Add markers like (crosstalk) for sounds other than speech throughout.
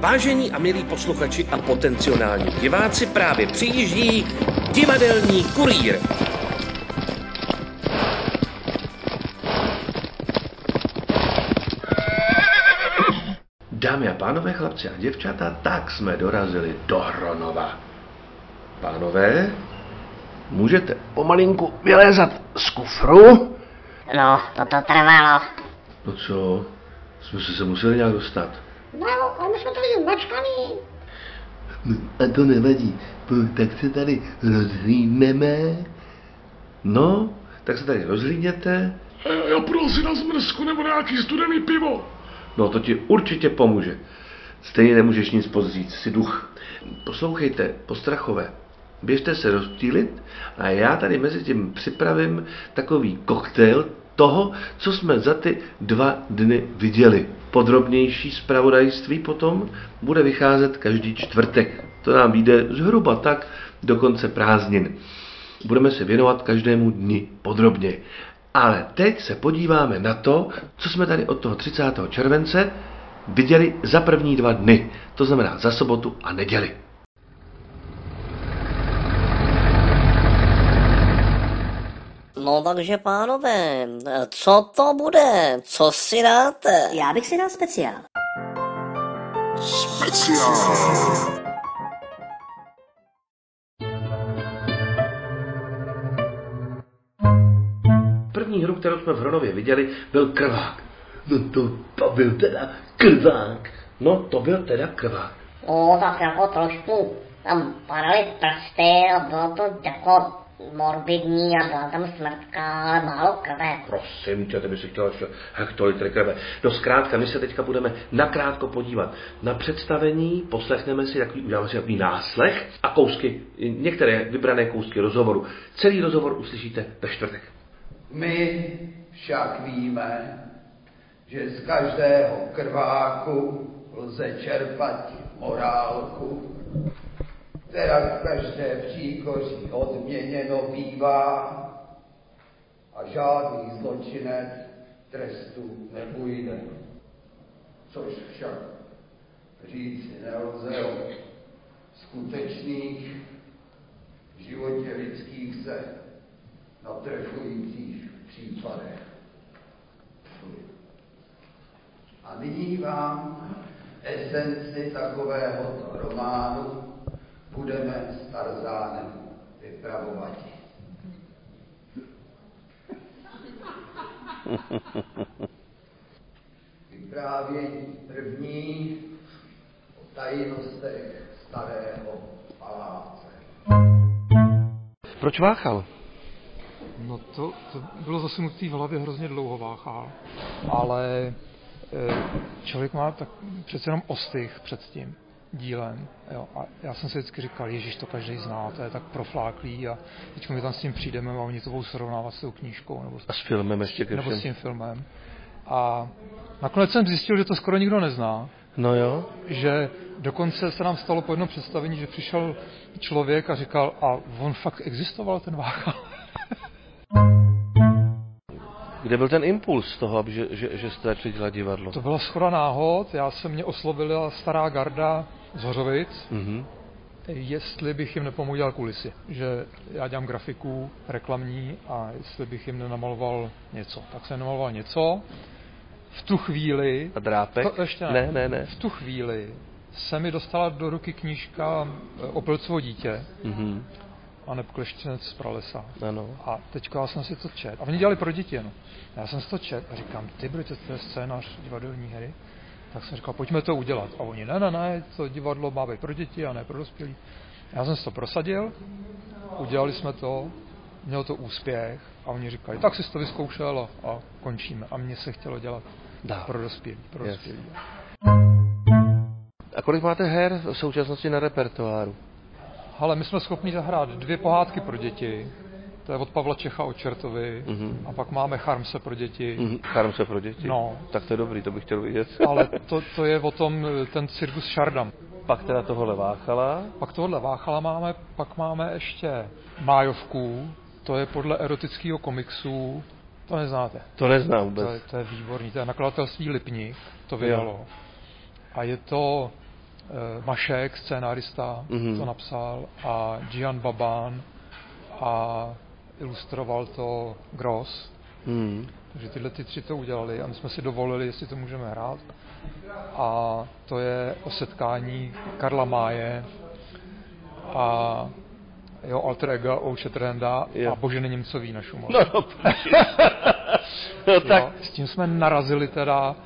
Vážení a milí posluchači a potenciální diváci, právě přijíždí divadelní kurýr. Dámy a pánové, chlapci a děvčata, tak jsme dorazili do Hronova. Pánové, můžete pomalinku vylézat z kufru? No, to to trvalo. No co, jsme se, se museli nějak dostat. No, a my jsme tady načkaný. No, a to nevadí, tak se tady rozhlídneme. No, tak se tady rozhlídněte. Eh, Já prosím na zmrzku nebo nějaký studený pivo. No to ti určitě pomůže. Stejně nemůžeš nic pozřít, si duch. Poslouchejte, postrachové, běžte se rozptýlit a já tady mezi tím připravím takový koktejl toho, co jsme za ty dva dny viděli. Podrobnější zpravodajství potom bude vycházet každý čtvrtek. To nám vyjde zhruba tak do konce prázdnin. Budeme se věnovat každému dni podrobně. Ale teď se podíváme na to, co jsme tady od toho 30. července viděli za první dva dny. To znamená za sobotu a neděli. No takže pánové, co to bude? Co si dáte? Já bych si dal speciál. První hru, kterou jsme v Hronově viděli, byl Krvák. No to, to byl teda krvák. No, to byl teda Krvák. No, tak jako trošku tam padaly prsty a bylo to jako morbidní a byla tam smrtka, ale málo krve. Prosím tě, ty by si chtěla ještě hektolitry krve. No zkrátka, my se teďka budeme nakrátko podívat na představení, poslechneme si takový, uděláme si takový náslech a kousky, některé vybrané kousky rozhovoru. Celý rozhovor uslyšíte ve čtvrtek. My však víme, že z každého krváku lze čerpat morálku, která v každé příkoří odměněno bývá a žádný zločinec trestu nepůjde. Což však říci nelze o skutečných životě lidských se natrefujících případech. A nyní vám esenci takového románu budeme s Tarzánem vypravovat. (laughs) Vyprávění první o tajnostech starého paláce. Proč váchal? No to, to bylo zasunutý v hlavě hrozně dlouho váchal, ale e, člověk má tak přece jenom ostych před tím dílem. Jo. A já jsem si vždycky říkal, Ježíš, to každý zná, to je tak profláklý a teď my tam s tím přijdeme a oni to budou srovnávat s tou knížkou nebo, A s filmem ještě ke nebo s tím filmem. A nakonec jsem zjistil, že to skoro nikdo nezná, No jo. že dokonce se nám stalo po jednom představení, že přišel člověk a říkal, a on fakt existoval ten Váchal. (laughs) Kde byl ten impuls toho, aby, že, že, že jste začali dělat divadlo? To byla schoda náhod, já jsem mě oslovila stará garda z Hořovic, Mhm. jestli bych jim nepomohl dělat kulisy. Že já dělám grafiku reklamní a jestli bych jim nenamaloval něco. Tak jsem namaloval něco. V tu chvíli, A drápek? To ještě ne. ne, ne, ne. v tu chvíli se mi dostala do ruky knížka eh, Opilcovo dítě Mhm. a Kleštěnec z pralesa. Ano. A teďka já jsem si to čet. A oni dělali pro děti jenom. Já jsem si to čet a říkám, ty budete to je scénář divadelní hry. Tak jsem říkal, pojďme to udělat. A oni, ne, ne, ne, to divadlo má být pro děti a ne pro dospělí. Já jsem si to prosadil, udělali jsme to, mělo to úspěch a oni říkali, tak jsi to vyzkoušel a, a končíme. A mně se chtělo dělat Dá. pro dospělí. Pro Jasně. dospělí. A kolik máte her v současnosti na repertoáru? Ale my jsme schopni zahrát dvě pohádky pro děti, to je od Pavla Čecha o Čertovi, Mhm. a pak máme Charmse pro děti, Mhm. Charm se pro děti? No. Tak to je dobrý, to bych chtěl vidět. (laughs) ale to, to je o tom eh, ten cirkus Šardam. Pak teda tohle váchala. Pak tohle Váchala máme, pak máme ještě Májovku, to je podle erotického komiksu, to neznáte. To neznám To vůbec. je, to je výborný, to je nakladatelství Lipník, to vydalo. A je to Mašek, scénárista, Mhm. to napsal, a Gian Babán a ilustroval to Gross. Hmm. Takže tyhle ty tři to udělali a my jsme si dovolili, jestli to můžeme hrát. A to je o setkání Karla Máje a jeho alter ego Jo. a Boženy Němcový na Šumavě. No, no, (laughs) no tak Jo, s tím jsme narazili teda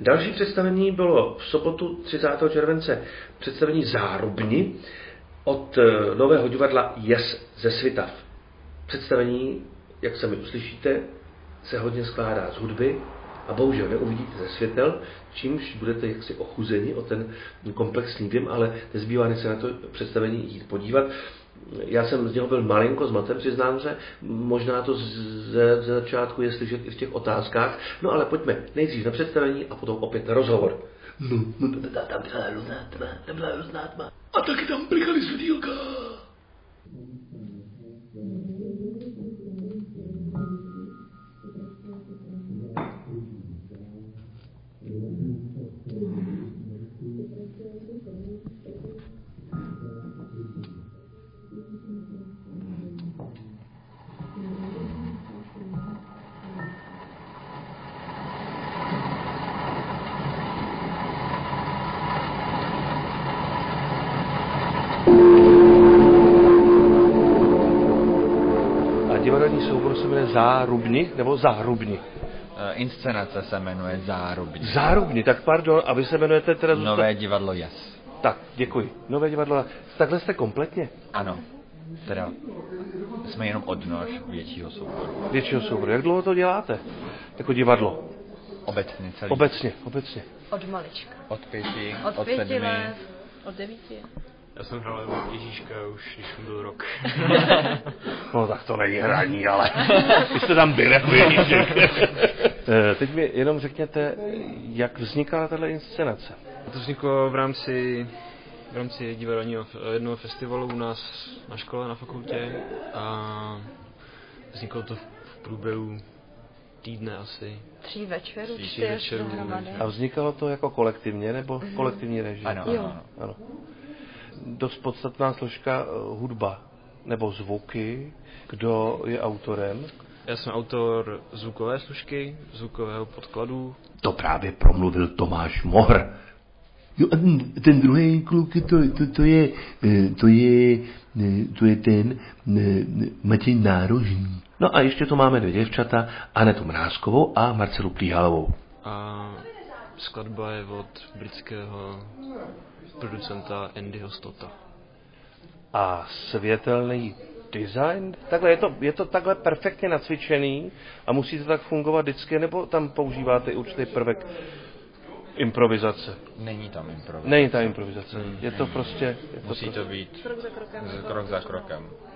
Další představení bylo v sobotu 30. července představení Zárubni od eh, nového divadla Jes ze Svitav. Představení, jak sami uslyšíte, se hodně skládá z hudby a bohužel neuvidíte ze světel, čímž budete jaksi ochuzeni o ten komplexní dym, ale nezbývá se na to představení jít podívat. Já jsem z něho byl malinko zmaten, přiznám se, možná to ze, ze začátku je slyšet i v těch otázkách, no ale pojďme nejdřív na představení a potom opět na rozhovor. No, no, ta- ta- tam byla hrozná tma, tam byla hrozná tma. A taky tam blikaly světýlka. Zárubni nebo Zahrubni? Eh, Inscenace se jmenuje Zárubní. Zárubni, tak pardon, a vy se jmenujete teda zůstat... Nové divadlo Jas. Tak, děkuji. Nové divadlo. Takhle jste kompletně? Ano. Teda jsme jenom odnož většího souboru. Většího souboru. Jak dlouho to děláte? Jako divadlo? Obecně celý. Obecně, obecně. Od malička. Od pěti, Od, od pěti sedmi. let, od devíti. Já jsem hrál Ježíška už, když jsem byl rok. (laughs) No tak to není hraní, ale (laughs) vy jste tam byl jako (laughs) Ježíšek. Eh, Teď mi jenom řekněte, jak vznikala tato inscenace. To vzniklo v rámci v rámci divadelního jednoho festivalu u nás na škole, na fakultě a vzniklo to v průběhu týdne asi. Tří večerů, Tří čtyř večerů. A vznikalo to jako kolektivně, nebo v kolektivní režii? Ano, Jo. ano, ano. ano. Dost podstatná složka eh, hudba nebo zvuky. Kdo je autorem? Já jsem autor zvukové služky, zvukového podkladu. To právě promluvil Tomáš Mohr. Jo, a ten- druhý kluk, to, to, to je, eh, to je, eh, to je ten Matěj Nárožný. No a ještě tu máme dvě děvčata, Anetu Mrázkovou a Marcelu Plíhalovou. A skladba je od britského producenta Andyho Stota. A světelný design? Takhle je to, je to takhle perfektně nacvičený a musí to tak fungovat vždycky, nebo tam používáte určitý prvek improvizace? Není tam improvizace. Není ta improvizace, je to prostě... Je to Musí prostě, to být krok za krokem. Jak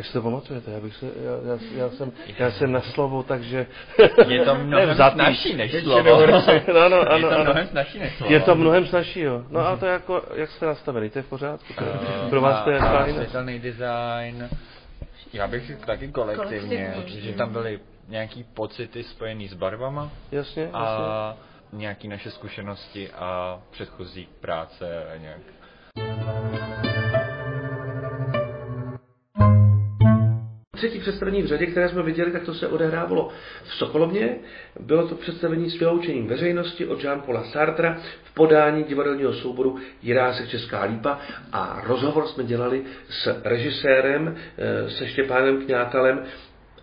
si to pamatujete? Já, bych se, já, já, já, jsem, já jsem na slovo, takže... Je to mnohem snažší než slovo. (laughs) No, no, Je ano, to ano. mnohem snažší než slovo. Je to mnohem snažší, jo. No a to je jako, jak jste nastavený, to je v pořádku. To je, pro vás to je fajn. světelný design. Já bych řekl taky kolektivně, Kolektivně. že tam byly nějaký pocity spojený s barvama Jasně, jasně. a nějaký naše zkušenosti a předchozí práce a nějak. Třetí představení v řadě, které jsme viděli, tak to se odehrávalo v Sokolovně. Bylo to představení s vyloučením veřejnosti od Jean-Paula Sartra v podání divadelního souboru Jirásek Česká lípa a rozhovor jsme dělali s režisérem, eh, se Štěpánem Kňátalem,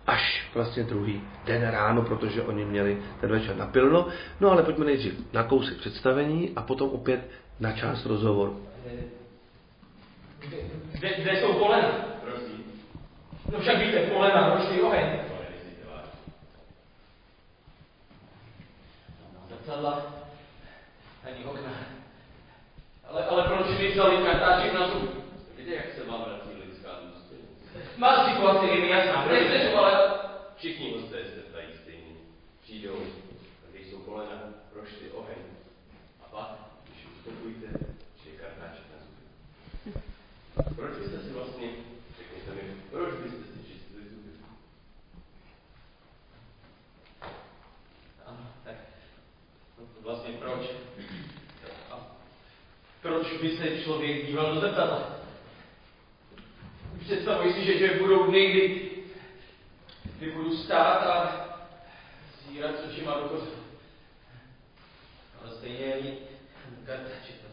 až vlastně druhý den ráno, protože oni měli ten večer napilno. No ale pojďme nejdřív na kousek představení a potom opět na část rozhovoru. Kde, kde jsou polena? Prosím. No však víte, polena, ročný oheň. Zrcadla, ani okna. Ale, ale proč mi vzali kartáček na zub? Víte, jak se vám vrací lidská důstojnost? Má situace je mi jasná, nechceřu, ale... Všichni hosté se ptají stejně. Přijdou, a když jsou polena, ročný oheň. A pak, když ustupujte, je kartáček na zub. Proč byste si vlastně, zubech. Proč byste si čistili zuby? Ano, tak vlastně proč? A proč by se člověk díval do zrcadla? Představuji si, že, že budou dny, kdy, kdy budu stát a zírat, s očima do koře. Ale stejně mi kartaček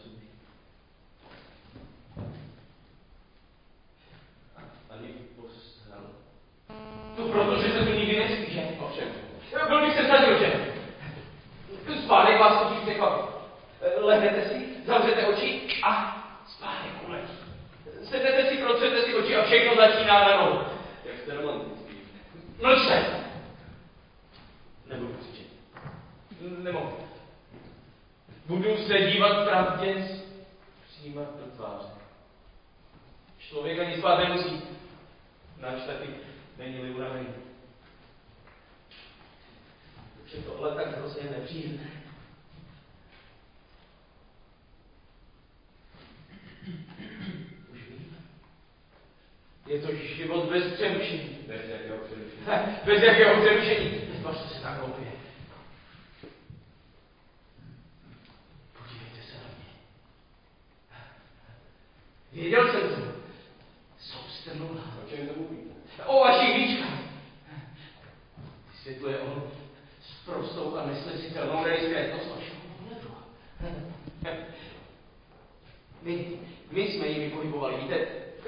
My, my jsme jimi pohybovali, víte?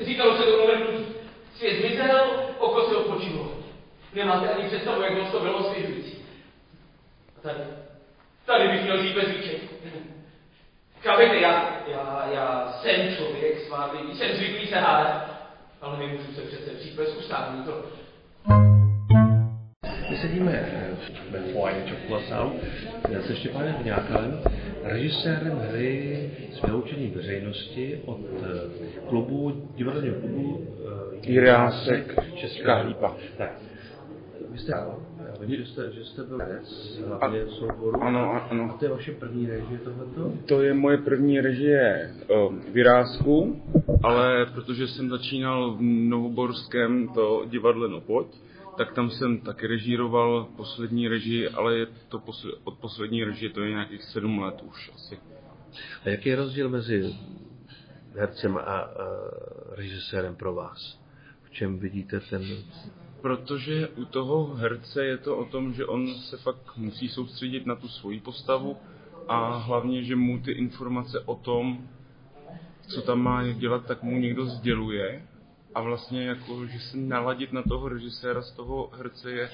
Říkalo se tomu mrknutí. Svět zmizel, oko se odpočívalo. Nemáte ani představu, jak moc to bylo osvěžující. A tady, tady bych měl žít bez výček. (laughs) Chápete, já, já, já jsem člověk svátý, jsem zvyklý se hádat, ale nemůžu se přece přijít bez ustání, to, My sedíme eh, ve foaje Čokulasau se Štěpánem Vňákalem, režisérem hry s vyloučením veřejnosti od eh, klubu, divadelního klubu eh, Jirásek, Česká lípa. Tak. Vy jste, já vím, že jste, že jste byl herec, hlavně v souboru. Ano, ano. A to je vaše první režie tohleto? To je moje první režie o, Vyrázku, ale protože jsem začínal v Novoborském to divadle Nopoď, tak tam jsem taky režíroval poslední režii, ale je to posle, od poslední režie to je nějakých sedm let už asi. A jaký je rozdíl mezi hercem a, a režisérem pro vás? V čem vidíte ten... Protože u toho herce je to o tom, že on se fakt musí soustředit na tu svoji postavu a hlavně, že mu ty informace o tom, co tam má dělat, tak mu někdo sděluje a vlastně jako, že se naladit na toho režiséra z toho herce je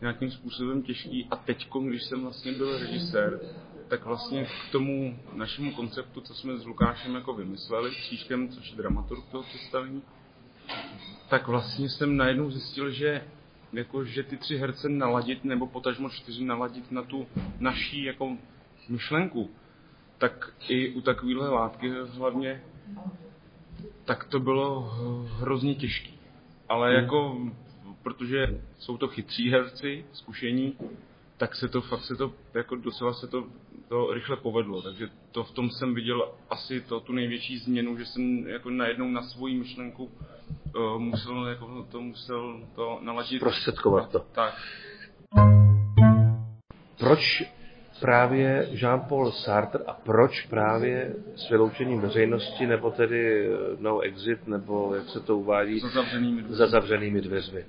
nějakým způsobem těžký. A teď, když jsem vlastně byl režisér, tak vlastně k tomu našemu konceptu, co jsme s Lukášem jako vymysleli, Křížkem, což je dramaturg toho představení, tak vlastně jsem najednou zjistil, že jako, že ty tři herce naladit, nebo potažmo čtyři naladit na tu naší jako myšlenku, tak i u takovéhle látky hlavně, tak to bylo hrozně těžké. Ale Hmm. jako, protože jsou to chytří herci, zkušení, tak se to fakt se to, jako docela se to, to rychle povedlo. Takže to v tom jsem viděl asi to, tu největší změnu, že jsem jako najednou na svoji myšlenku uh, musel, jako to musel to naladit. Zprostředkovat to. Tak. Proč právě Jean-Paul Sartre a proč právě s vyloučením veřejnosti, nebo tedy no exit, nebo jak se to uvádí, Za zavřenými dveřmi. za zavřenými dveřmi.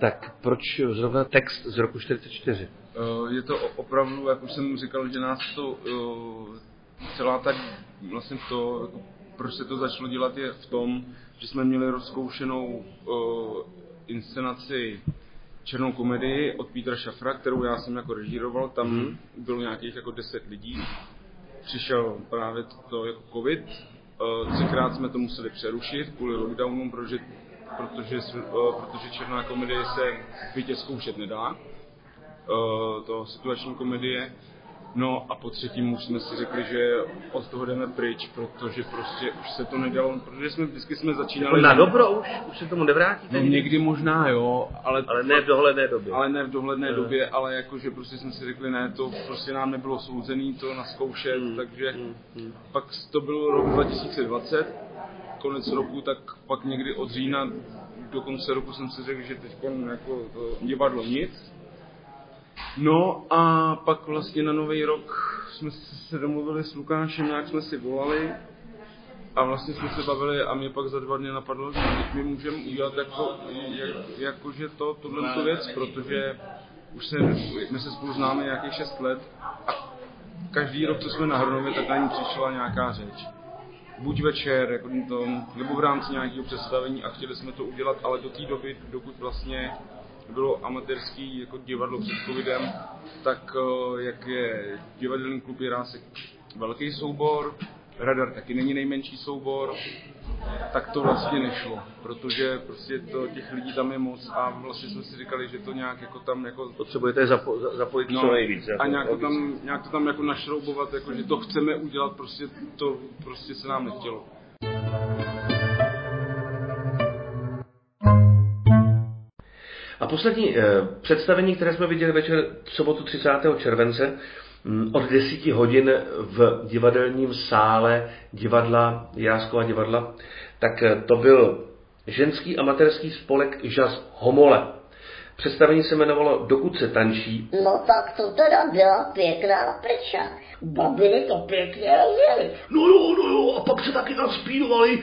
Tak proč zrovna text z roku 44? Uh, je to opravdu, jak už jsem říkal, že nás to uh, celá tak vlastně to, jako, proč se to začalo dělat, je v tom, že jsme měli rozkoušenou inscenaci černou komedii od Petra Šafra, kterou já jsem jako režíroval, tam Mhm. bylo nějakých jako 10 lidí. Přišel právě to jako covid, uh, třikrát jsme to museli přerušit kvůli lockdownu, protože, protože, uh, protože černá komedie se bytě zkoušet nedá uh, to situační komedie. No a po třetím už jsme si řekli, že od toho jdeme pryč, protože prostě už se to nedalo, protože jsme vždycky jsme začínali... Jako na dobro už? Už se tomu nevrátíte? No někdy možná jo, ale... Ale ne v dohledné době. Ale ne v dohledné Ne. době, ale jakože prostě jsme si řekli, ne, to prostě nám nebylo souzený to naskoušet, Hmm. takže pak to byl rok 2020, konec roku, tak pak někdy od října do konce roku jsem si řekl, že teď jako to divadlo nic. No a pak vlastně na nový rok jsme se domluvili s Lukášem, nějak jsme si volali A vlastně jsme se bavili a mě pak za dva dny napadlo, že my můžeme udělat jako, jak, jakože to, tohle tu věc, protože už se, my se spolu známe nějakých 6 let a každý rok, co jsme na Hrnově, tak na ní přišla nějaká řeč. Buď večer, jako tom, nebo v rámci nějakého představení a chtěli jsme to udělat, ale do té doby, dokud vlastně bylo amatérský jako divadlo před covidem, tak eh, jak je divadelní klub Jirásek velký soubor, Radar taky není nejmenší soubor, tak to vlastně nešlo, protože prostě to, těch lidí tam je moc a vlastně jsme si říkali, že to nějak jako tam jako... Potřebujete zapo- zapojit no, co nejvíc. A nějak to, tam, nějak to tam jako našroubovat, jako že to chceme udělat, prostě to prostě se nám nechtělo. A poslední eh, představení, které jsme viděli večer v sobotu 30. července, hm, od 10 hodin v divadelním sále divadla, Jáskova divadla, tak eh, to byl ženský amatérský spolek Žas Homole. Představení se jmenovalo Dokud se tančí. No tak to teda byla pěkná prča. Babiny to pěkně rozjeli. No jo, no jo, a pak se taky naspínovali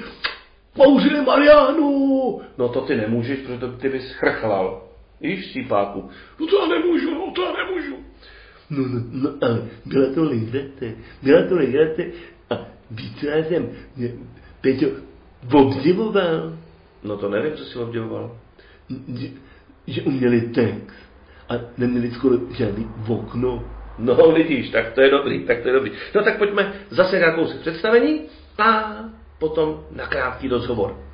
Použili Marianu. No to ty nemůžeš, protože to ty bys chrchlal. Víš, sípáku. No to já nemůžu, no to já nemůžu. No, no, no, ale byla to legrace, byla to legrace a víc já jsem, Peťo, obdivoval. No to nevím, co jsi obdivoval. Že, že uměli text a neměli skoro žádný okno. No vidíš, tak to je dobrý, tak to je dobrý. No tak pojďme zase na kousek představení a potom na krátký rozhovor.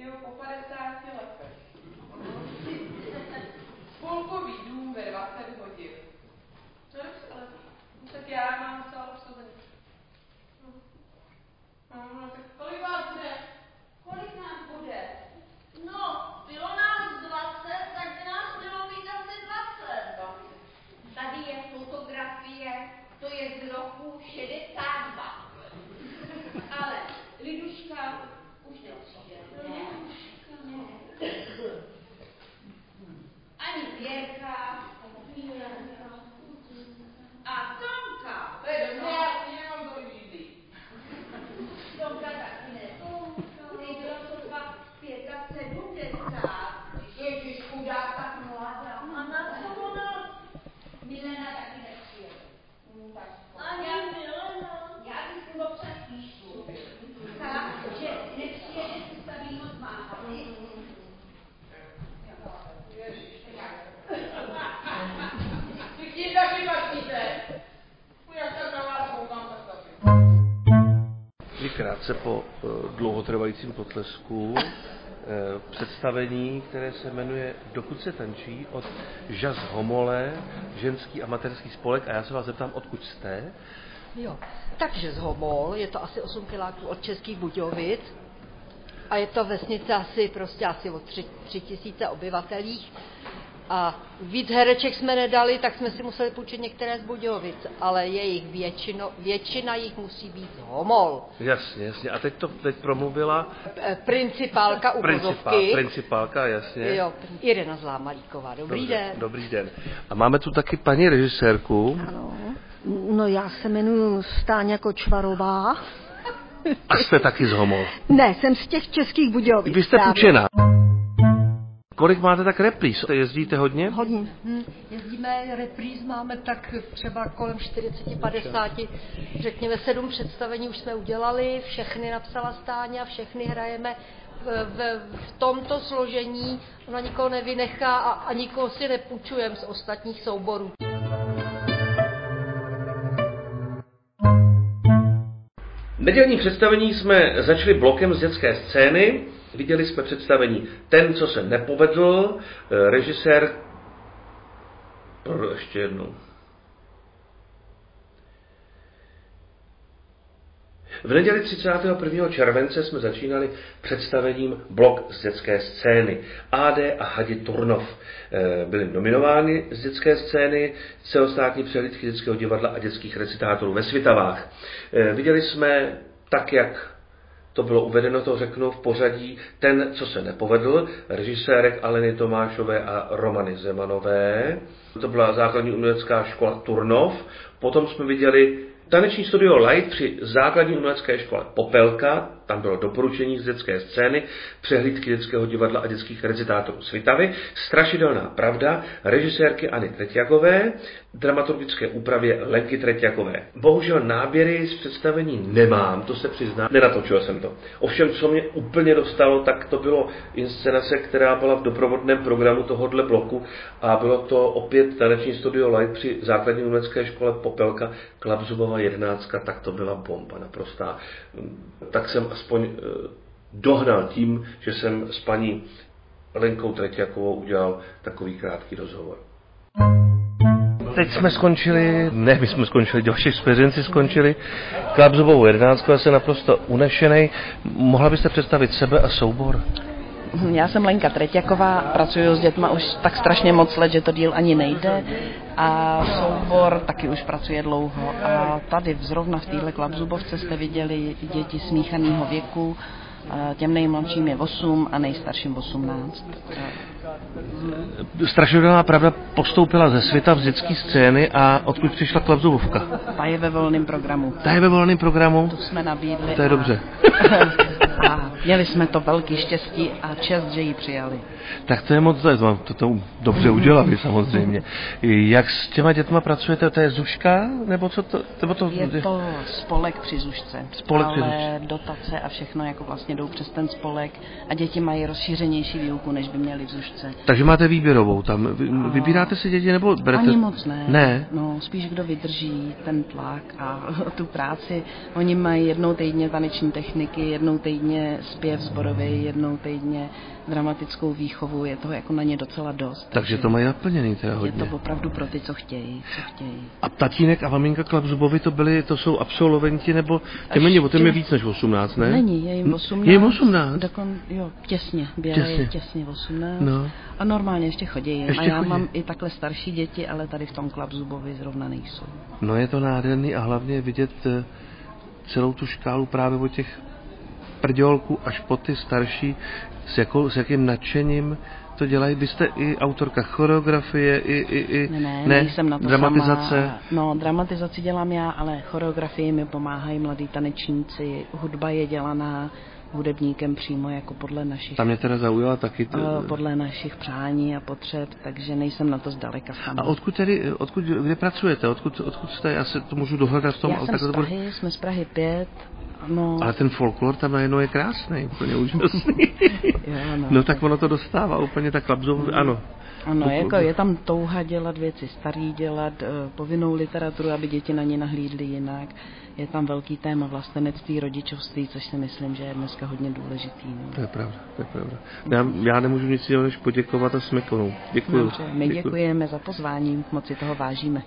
Jo, po 50 letech. Spolkový dům ve 20 hodin. No, dobře, ale tak já mám celou obsazený. No, no, tak kolik vás bude? Kolik nás bude? No, bylo nás 20, tak by nás mělo být asi 20. Tady je fotografie, to je z roku 62. Ale Liduška už nepřijde. Ne. Ne. Ani Věrka, a Tomka, to je dobře, já si nemám to vyžídlý. Tomka taky ne. Ty bylo to dva pěta sedmdesát. Ježiš, chudá, tak mladá. A na co ona? Milena taky nepřijede. Hm, tak. Ani Milena. Já bych mu občas píšu. Tak, že nepřijede, se staví moc máma. Ježiš, Vy tím taky patříte. Jak tak na vás koukám, tak taky. I krátce po eh, dlouhotrvajícím potlesku eh, představení, které se jmenuje Dokud se tančí od Žas Homole, ženský amatérský spolek. A já se vás zeptám, odkud jste? Jo, takže z Homol, je to asi 8 kiláků od Českých Budějovic a je to vesnice asi prostě asi o 3, 3 tisíce obyvatelích. A víc hereček jsme nedali, tak jsme si museli půjčit některé z Budějovic, ale jejich většino, většina jich musí být homol. Jasně, jasně. A teď to teď promluvila E, Principálka u principál, Kozovky. principálka, jasně. Jo, Irena Zlámalíková. Dobrý Dobře, den. Dobrý den. A máme tu taky paní režisérku. No já se jmenuji Stáňa Kočvarová. A jste taky z Homol. Ne, jsem z těch českých Budějovic. Vy jste právě. půjčená. Kolik máte tak repríz? Jezdíte hodně? Hodně. Hm, jezdíme, repríz máme tak třeba kolem 40-50, řekněme sedm představení už jsme udělali, všechny napsala Stáňa, všechny hrajeme v, v, v tomto složení, ona nikoho nevynechá a, a nikoho si nepůjčujeme z ostatních souborů. Nedělní představení jsme začali blokem z dětské scény. Viděli jsme představení Ten, co se nepovedl, eh, režisér... Ještě jednou. V neděli 31. července jsme začínali představením blok z dětské scény. AD a Hadi Turnov eh, byli nominováni z dětské scény celostátní přehlídky dětského divadla a dětských recitátorů ve Svitavách. Eh, Viděli jsme tak, jak to bylo uvedeno, to řeknu v pořadí, ten, co se nepovedl, režisérek Aleny Tomášové a Romany Zemanové. To byla základní umělecká škola Turnov. Potom jsme viděli Taneční studio Light při základní umělecké škole Popelka, tam bylo doporučení z dětské scény, přehlídky dětského divadla a dětských recitátorů Svitavy, Strašidelná pravda, režisérkyAny Treťjakové, dramaturgické úpravě Lenky Treťjakové. Bohužel náběry z představení nemám, to se přiznám, nenatočil jsem to. Ovšem, co mě úplně dostalo, tak to bylo inscenace, která byla v doprovodném programu tohohle bloku a bylo to opět taneční studio Light při základní umělecké škole Popelka, Klapzubova jedenáctka, tak to byla bomba naprostá. Tak jsem aspoň eh, dohnal tím, že jsem s paní Lenkou Treťakovou udělal takový krátký rozhovor. Teď jsme skončili, ne, my jsme skončili, další vteřinci skončili Klapzovou jedenáctku, já jsem naprosto unešený. Mohla byste představit sebe a soubor? Já jsem Lenka Treťaková, pracuji s dětma už tak strašně moc let, že to díl ani nejde a soubor taky už pracuje dlouho a tady zrovna v téhle klapzubovce jste viděli děti smíchaného věku, těm nejmladším je 8 a nejstarším 18. Strašidelná pravda postoupila ze světa v dětské scény a odkud přišla Klapzubovka? Ta je ve volném programu. Ta je ve volném programu? To jsme nabídli. To je a- dobře. (laughs) a měli jsme to velký štěstí a čest, že ji přijali. Tak to je moc, to, to, to, to dobře udělali samozřejmě. Jak s těma dětma pracujete, to je Zuška, nebo co to, nebo to Je to spolek při Zušce, Spolek při ale dotace a všechno jako vlastně jdou přes ten spolek a děti mají rozšířenější výuku, než by měli v Zušce. Takže máte výběrovou tam. Vy, vybíráte si děti nebo berete? Ani moc ne. Ne. No, spíš kdo vydrží ten tlak a (laughs) tu práci. Oni mají jednou týdně taneční techniky, jednou týdně zpěv zborový, jednou týdně dramatickou výchovu. Je toho jako na ně docela dost. Takže to mají naplněný teda Je hodně. to opravdu pro ty, co chtějí, co chtějí. A tatínek a maminka Klapzubovi to byli, to jsou absolventi, nebo těm není, těm je víc než 18, ne? Není, je jim Hm, 18. Je jim 18. Dokon, jo, těsně, běhají Těsně. těsně. těsně 18. No. A normálně ještě chodí. Ještě a já chodí. mám i takhle starší děti, ale tady v tom Klapzubovi zrovna nejsou. No je to nádherný a hlavně vidět eh, celou tu škálu právě od těch prdělků až po ty starší, s, jakou, s jakým nadšením to dělají. Vy jste i autorka choreografie, i, i, i Ne, ne, nejsem na to dramatizace. sama. No, dramatizaci dělám já, ale choreografii mi pomáhají mladí tanečníci. Hudba je dělaná hudebníkem přímo jako podle našich Ta mě teda zaujala taky. To, eh, podle našich přání a potřeb, takže nejsem na to zdaleka sama. a odkud tedy, odkud, kde pracujete? Odkud, odkud jste? Já se to můžu dohledat v tom. Já jsem takhle z to bude- Prahy, jsme z Prahy 5. No, Ale ten folklor tam najednou je krásný, úplně úžasný. (laughs) Jo, no. no tak ono to dostává úplně tak klapzou, ano. Ano, Tu- jako je tam touha dělat věci starý, dělat uh, povinnou literaturu, aby děti na ně nahlídly jinak. Je tam velký téma vlastenectví, rodičovství, což si myslím, že je dneska hodně důležitý. No. To je pravda, to je pravda. Já, já nemůžu nic jiného, než poděkovat a smeknout. Děkuju. Dobře, my děkujeme za pozvání, moc si toho vážíme.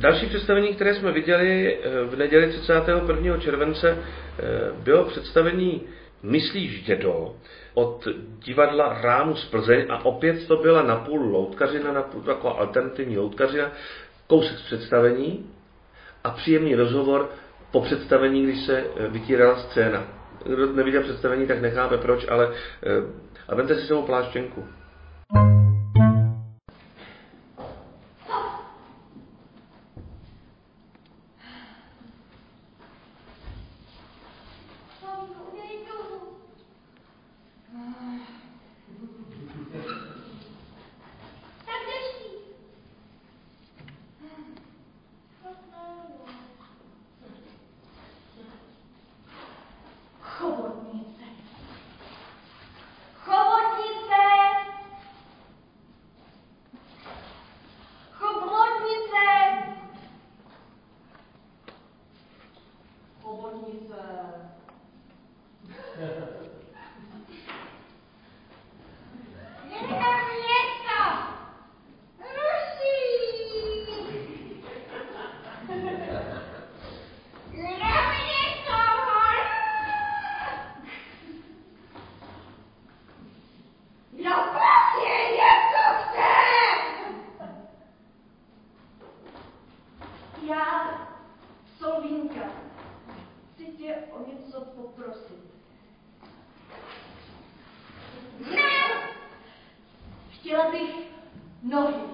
Další představení, které jsme viděli eh, v neděli 31. července, eh, bylo představení Myslíš, dědo, od divadla Rámu z Plzeň a opět to byla napůl loutkařina, napůl taková alternativní loutkařina, kousek z představení a příjemný rozhovor po představení, když se eh, vytírala scéna. Kdo neviděl představení, tak nechápe proč, ale a vemte si sebou pláštěnku. Chobotnice. not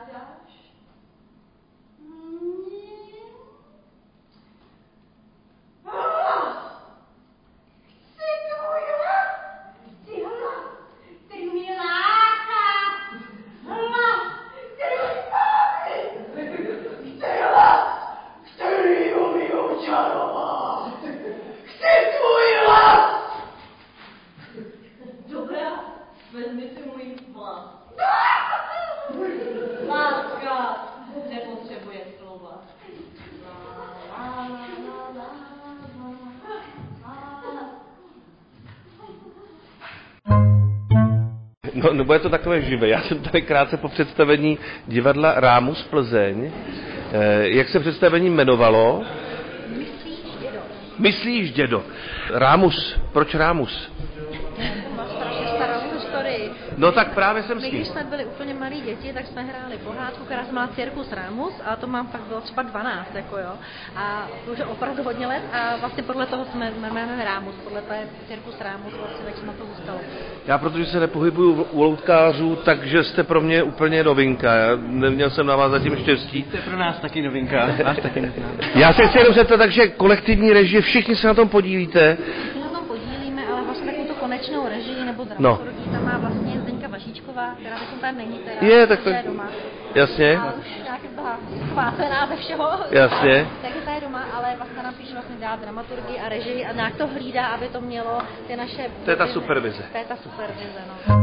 si žádáš? No, nebo je to takové živé. Já jsem tady krátce po představení divadla Rámus Plzeň. Eh, jak se představení jmenovalo? Myslíš, dědo? Rámus. Proč Rámus? No tak právě jsem s tím. když jsme byli úplně malí děti, tak jsme hráli pohádku, která se má Cirkus Rámus a to mám fakt bylo třeba 12, jako jo. A to už je opravdu hodně let a vlastně podle toho jsme jmenujeme Rámus, podle té Cirkus Rámus, vlastně tak se na to zůstalo. Já protože se nepohybuju u loutkářů, takže jste pro mě úplně novinka. Já neměl jsem na vás zatím štěstí. To je pro nás taky novinka. Nás taky. Já se chci jenom zeptat, takže kolektivní režie, všichni se na tom podílíte. My na tom podílíme, ale vlastně takovou konečnou režii nebo No. dramaturgii tam má vlastně Vašíčková, která teď tady není, která Je, tak to- je doma. Jasně. A už nějak byla schvácená ze všeho. Jasně. Takže ta je doma, ale vlastně nám píše vlastně dát dramaturgii a režii a nějak to hlídá, aby to mělo ty naše... To je ta supervize. To je ta supervize, no.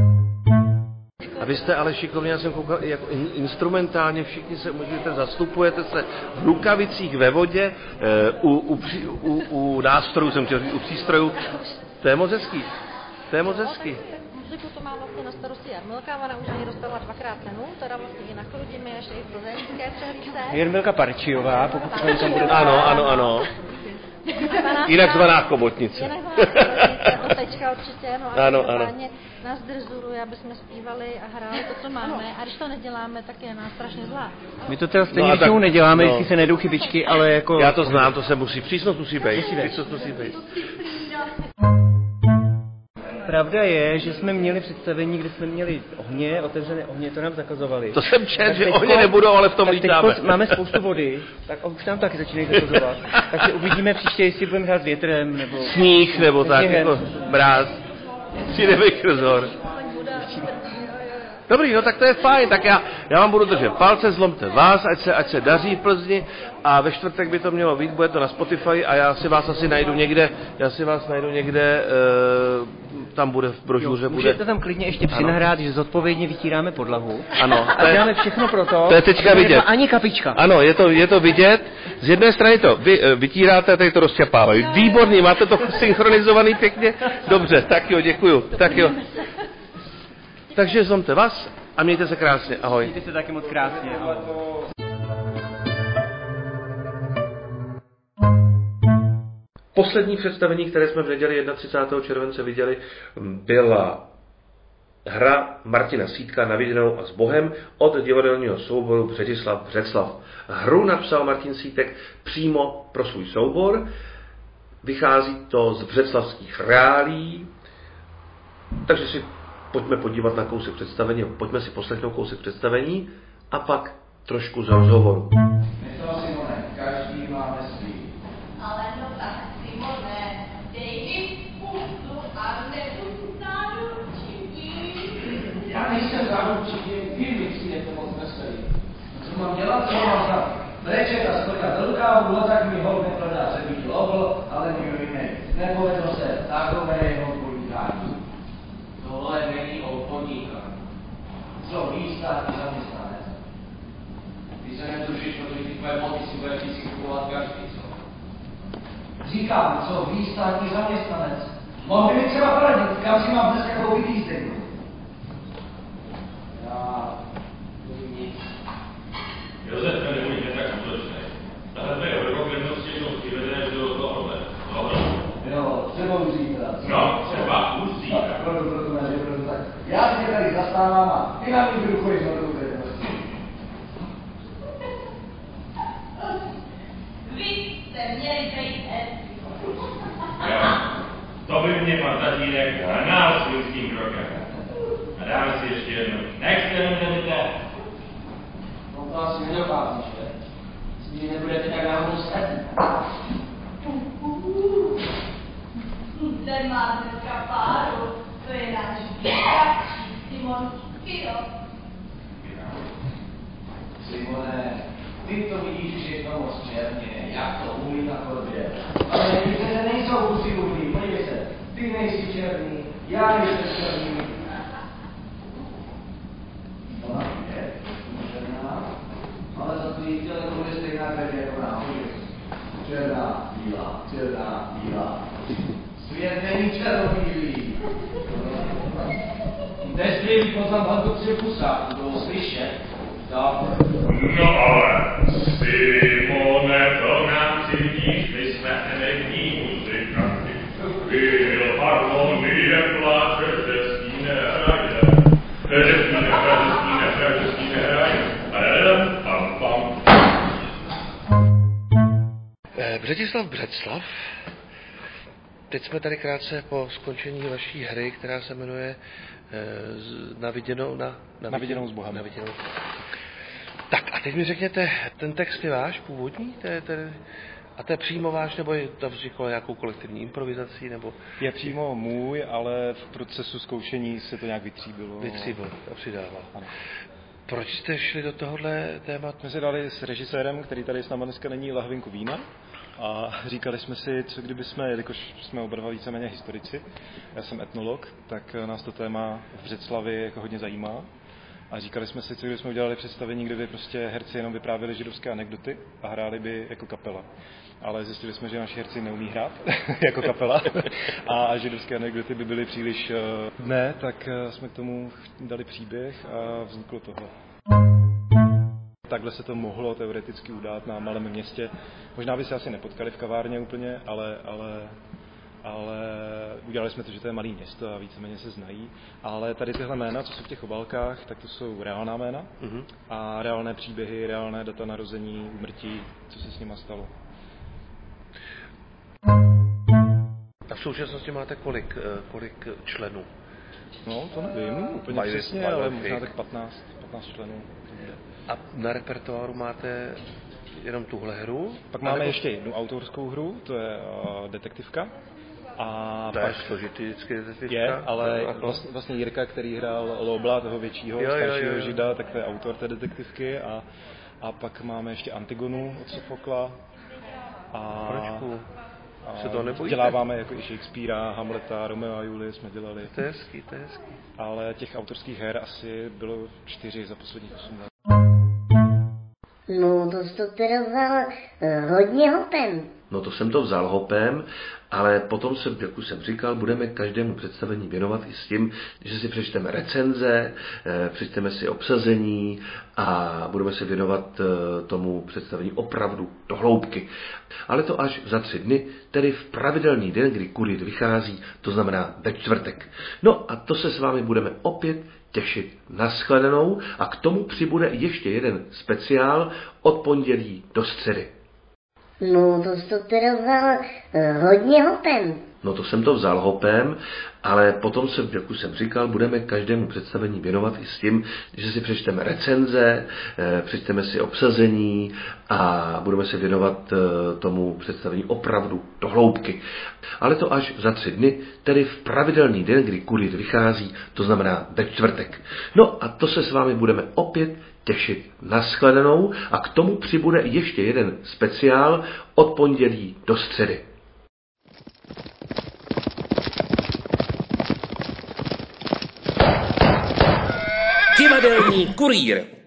A vy jste ale šikovně, já jsem koukal, jako in, instrumentálně všichni se můžete, zastupujete se v rukavicích ve vodě, eh, u, u, u, u nástrojů, jsem chtěl říct, u přístrojů. To je moc hezký. To je moc hezký. Muziku to má vlastně na starosti Jarmilka, ona už ani dostala dvakrát cenu, teda vlastně i na Chrudimi, ještě i v plzeňské přehlídce. Jarmilka Parčiová, pokud se tam bude... Ano, ano, ano. Jinak zvaná chobotnice. Jinak zvaná chobotnice, otečka určitě, no a Ano, každopádně nás drzuruje, aby jsme zpívali a hráli to, co máme. A když to neděláme, tak je nás strašně zlá. My to teda stejně No tak- neděláme, no. vždycky se nejdou chybičky, ale jako... Já to znám, to se musí, přísnost musí být. Musí být. Přísnost musí být. Pravda je, že jsme měli představení, kde jsme měli ohně, otevřené ohně, to nám zakazovali. To jsem čet, že ohně nebudou, ale v tom tak lítáme. teďko máme spoustu vody, tak už nám taky začínají zakazovat. (laughs) Takže uvidíme příště, jestli budeme hrát větrem, nebo... Sníh nebo tak, jako mráz. Přijde vykrozor. Dobrý, no tak to je fajn, tak já, já vám budu držet palce, zlomte vás, ať se, ať se daří Plzni a ve čtvrtek by to mělo být, bude to na Spotify a já si vás asi najdu někde, já si vás najdu někde, e, tam bude v brožuře, bude... Můžete tam klidně ještě Ano. přinahrát, že zodpovědně vytíráme podlahu. Ano, A děláme všechno pro to, to je teďka vidět. ani kapička. Ano, je to, je to vidět. Z jedné strany to vy, eh, vytíráte a tady to rozčapávají. Výborný, máte to (laughs) synchronizovaný pěkně. Dobře, tak jo, děkuju. Tak jo. Takže zlomte vás a mějte se krásně. Ahoj. Mějte se taky moc krásně. ahoj. Poslední představení, které jsme v neděli 31. července viděli, byla hra Martina Sítka na viděnou a s Bohem od divadelního souboru Břetislav Břeclav. Hru napsal Martin Sítek přímo pro svůj soubor. Vychází to z břeclavských reálí, takže si pojďme podívat na kousek představení, pojďme si poslechnout kousek představení a pak trošku z rozhovoru. To, Simone, každý máme svý. Ale no tak, Simone, dej a. Já nejsem moc veselý. Co mám dělat, co mám za brečet a no tak mi hol neprodá ale jiný. Nepovedlo se takové jeho podnikání. Tohle není o podnikání. Co ví státní zaměstnanec? Ty se netušíš, protože ty tvoje moty si bude vždycky kupovat každý, co? Říkám, co ví státní zaměstnanec? Mohl by mi třeba poradit, kam si mám dneska koupit jízdenku. Já nic. Josef, nebuďte tak útočný. Tahle tvoje horkoklidnosti jsou přivedené do tohohle. Dobro. Jo, třeba už zítra. No, třeba už zítra. A Proto, proto, ne, proto, tak. Já si tě tady zastávám a ty na mě budu chodit na druhou Vy jste měli být. To by mě pan tatínek hnal s lidským krokem. A dáme si ještě jednu. Nechce nemůžete. No to asi nedochází, že? S ní nebudete tak náhodou sledný. Ten má dneska páru, to je náš bývačí Simon Kiro. Simone, ty to vidíš všechno moc černě, jak to umí na chodbě. Ale některé nejsou kusy uhlí, podívej se. Ty nejsi černý, já nejsem černý. Ona je černá, ale za to jí těle bude stejná krev jako náhodě. Černá, bílá, černá, bílá. Svět není černobílý. Testy poznám pan to připusa, to slyšet. Dobře. No ale, Simone, to nám cítíš, my jsme elegní muzikanti. Byl harmonie pláče, že s ní nehraje. Že s ní nehraje, že s ní nehraje, že s ní nehraje. Adam, pam, pam. Eh, Břetislav Břeclav. Teď jsme tady krátce po skončení vaší hry, která se jmenuje eh, z- Na viděnou, na, Na viděnou s Bohem. Na viděnou. Tak a teď mi řekněte, ten text je váš původní? To je, to je, a to je přímo váš, nebo je to vzniklo nějakou kolektivní improvizací, nebo Je přímo můj, ale v procesu zkoušení se to nějak vytříbilo. vytříbil a přidával? Ano. Proč jste šli do tohohle tématu? jsme si dali s režisérem, který tady s námi dneska není, lahvinku vína a říkali jsme si, co kdyby jsme, jelikož jsme oba víceméně historici, já jsem etnolog, tak nás to téma v Břeclavi jako hodně zajímá. A říkali jsme si, co kdyby jsme udělali představení, kde by prostě herci jenom vyprávěli židovské anekdoty a hráli by jako kapela. Ale zjistili jsme, že naši herci neumí hrát (laughs) jako kapela a židovské anekdoty by byly příliš eh, ne, tak eh, jsme k tomu dali příběh a vzniklo tohle. Takhle se to mohlo teoreticky udát na malém městě. Možná by se asi nepotkali v kavárně úplně, ale, ale ale udělali jsme to, že to je malé město a víceméně se znají. Ale tady tyhle jména, co jsou v těch obálkách, tak to jsou reálná jména Mhm. a reálné příběhy, reálné data narození, úmrtí, co se s nima stalo. A v současnosti máte kolik, eh, kolik členů? No, to nevím úplně Mají- přesně, ale možná tak 15, 15 členů. To. A na repertoáru máte jenom tuhle hru? Pak máme Anebo- ještě jednu autorskou hru, to je uh, detektivka. A To je pak složitý vždycky detektivka. je, ale vlastně, vlastně Jirka, který hrál Lobla, toho většího, Jo, jo, staršího jo, jo. žida, tak to je autor té detektivky. A, a pak máme ještě Antigonu od Sofokla. A, Pročku? a Se toho nebojíte? Děláváme jako i Shakespearea, Hamleta, Romeo a Julie jsme dělali. To je hezký, to je hezký. Ale těch autorských her asi bylo čtyři za posledních 8 let. No, to teda vzal eh, hodně hopem. No to jsem to vzal hopem, ale potom jsem, jak už jsem říkal, budeme každému představení věnovat i s tím, že si přečteme recenze, eh, přečteme si obsazení a budeme se věnovat eh, tomu představení opravdu do hloubky. Ale to až za tři dny, tedy v pravidelný den, kdy kurit vychází, to znamená ve čtvrtek. No a to se s vámi budeme opět těšit na shledanou a k tomu přibude ještě jeden speciál od pondělí do středy. No, to jsi to teda vzal eh, hodně hopem. No to jsem to vzal hopem, ale potom jsem, jak už jsem říkal, budeme každému představení věnovat i s tím, že si přečteme recenze, eh, přečteme si obsazení a budeme se věnovat eh, tomu představení opravdu do hloubky. Ale to až za tři dny, tedy v pravidelný den, kdy kurit vychází, to znamená ve čtvrtek. No a to se s vámi budeme opět těšit na shledanou a k tomu přibude ještě jeden speciál od pondělí do středy. Divadelní kurýr.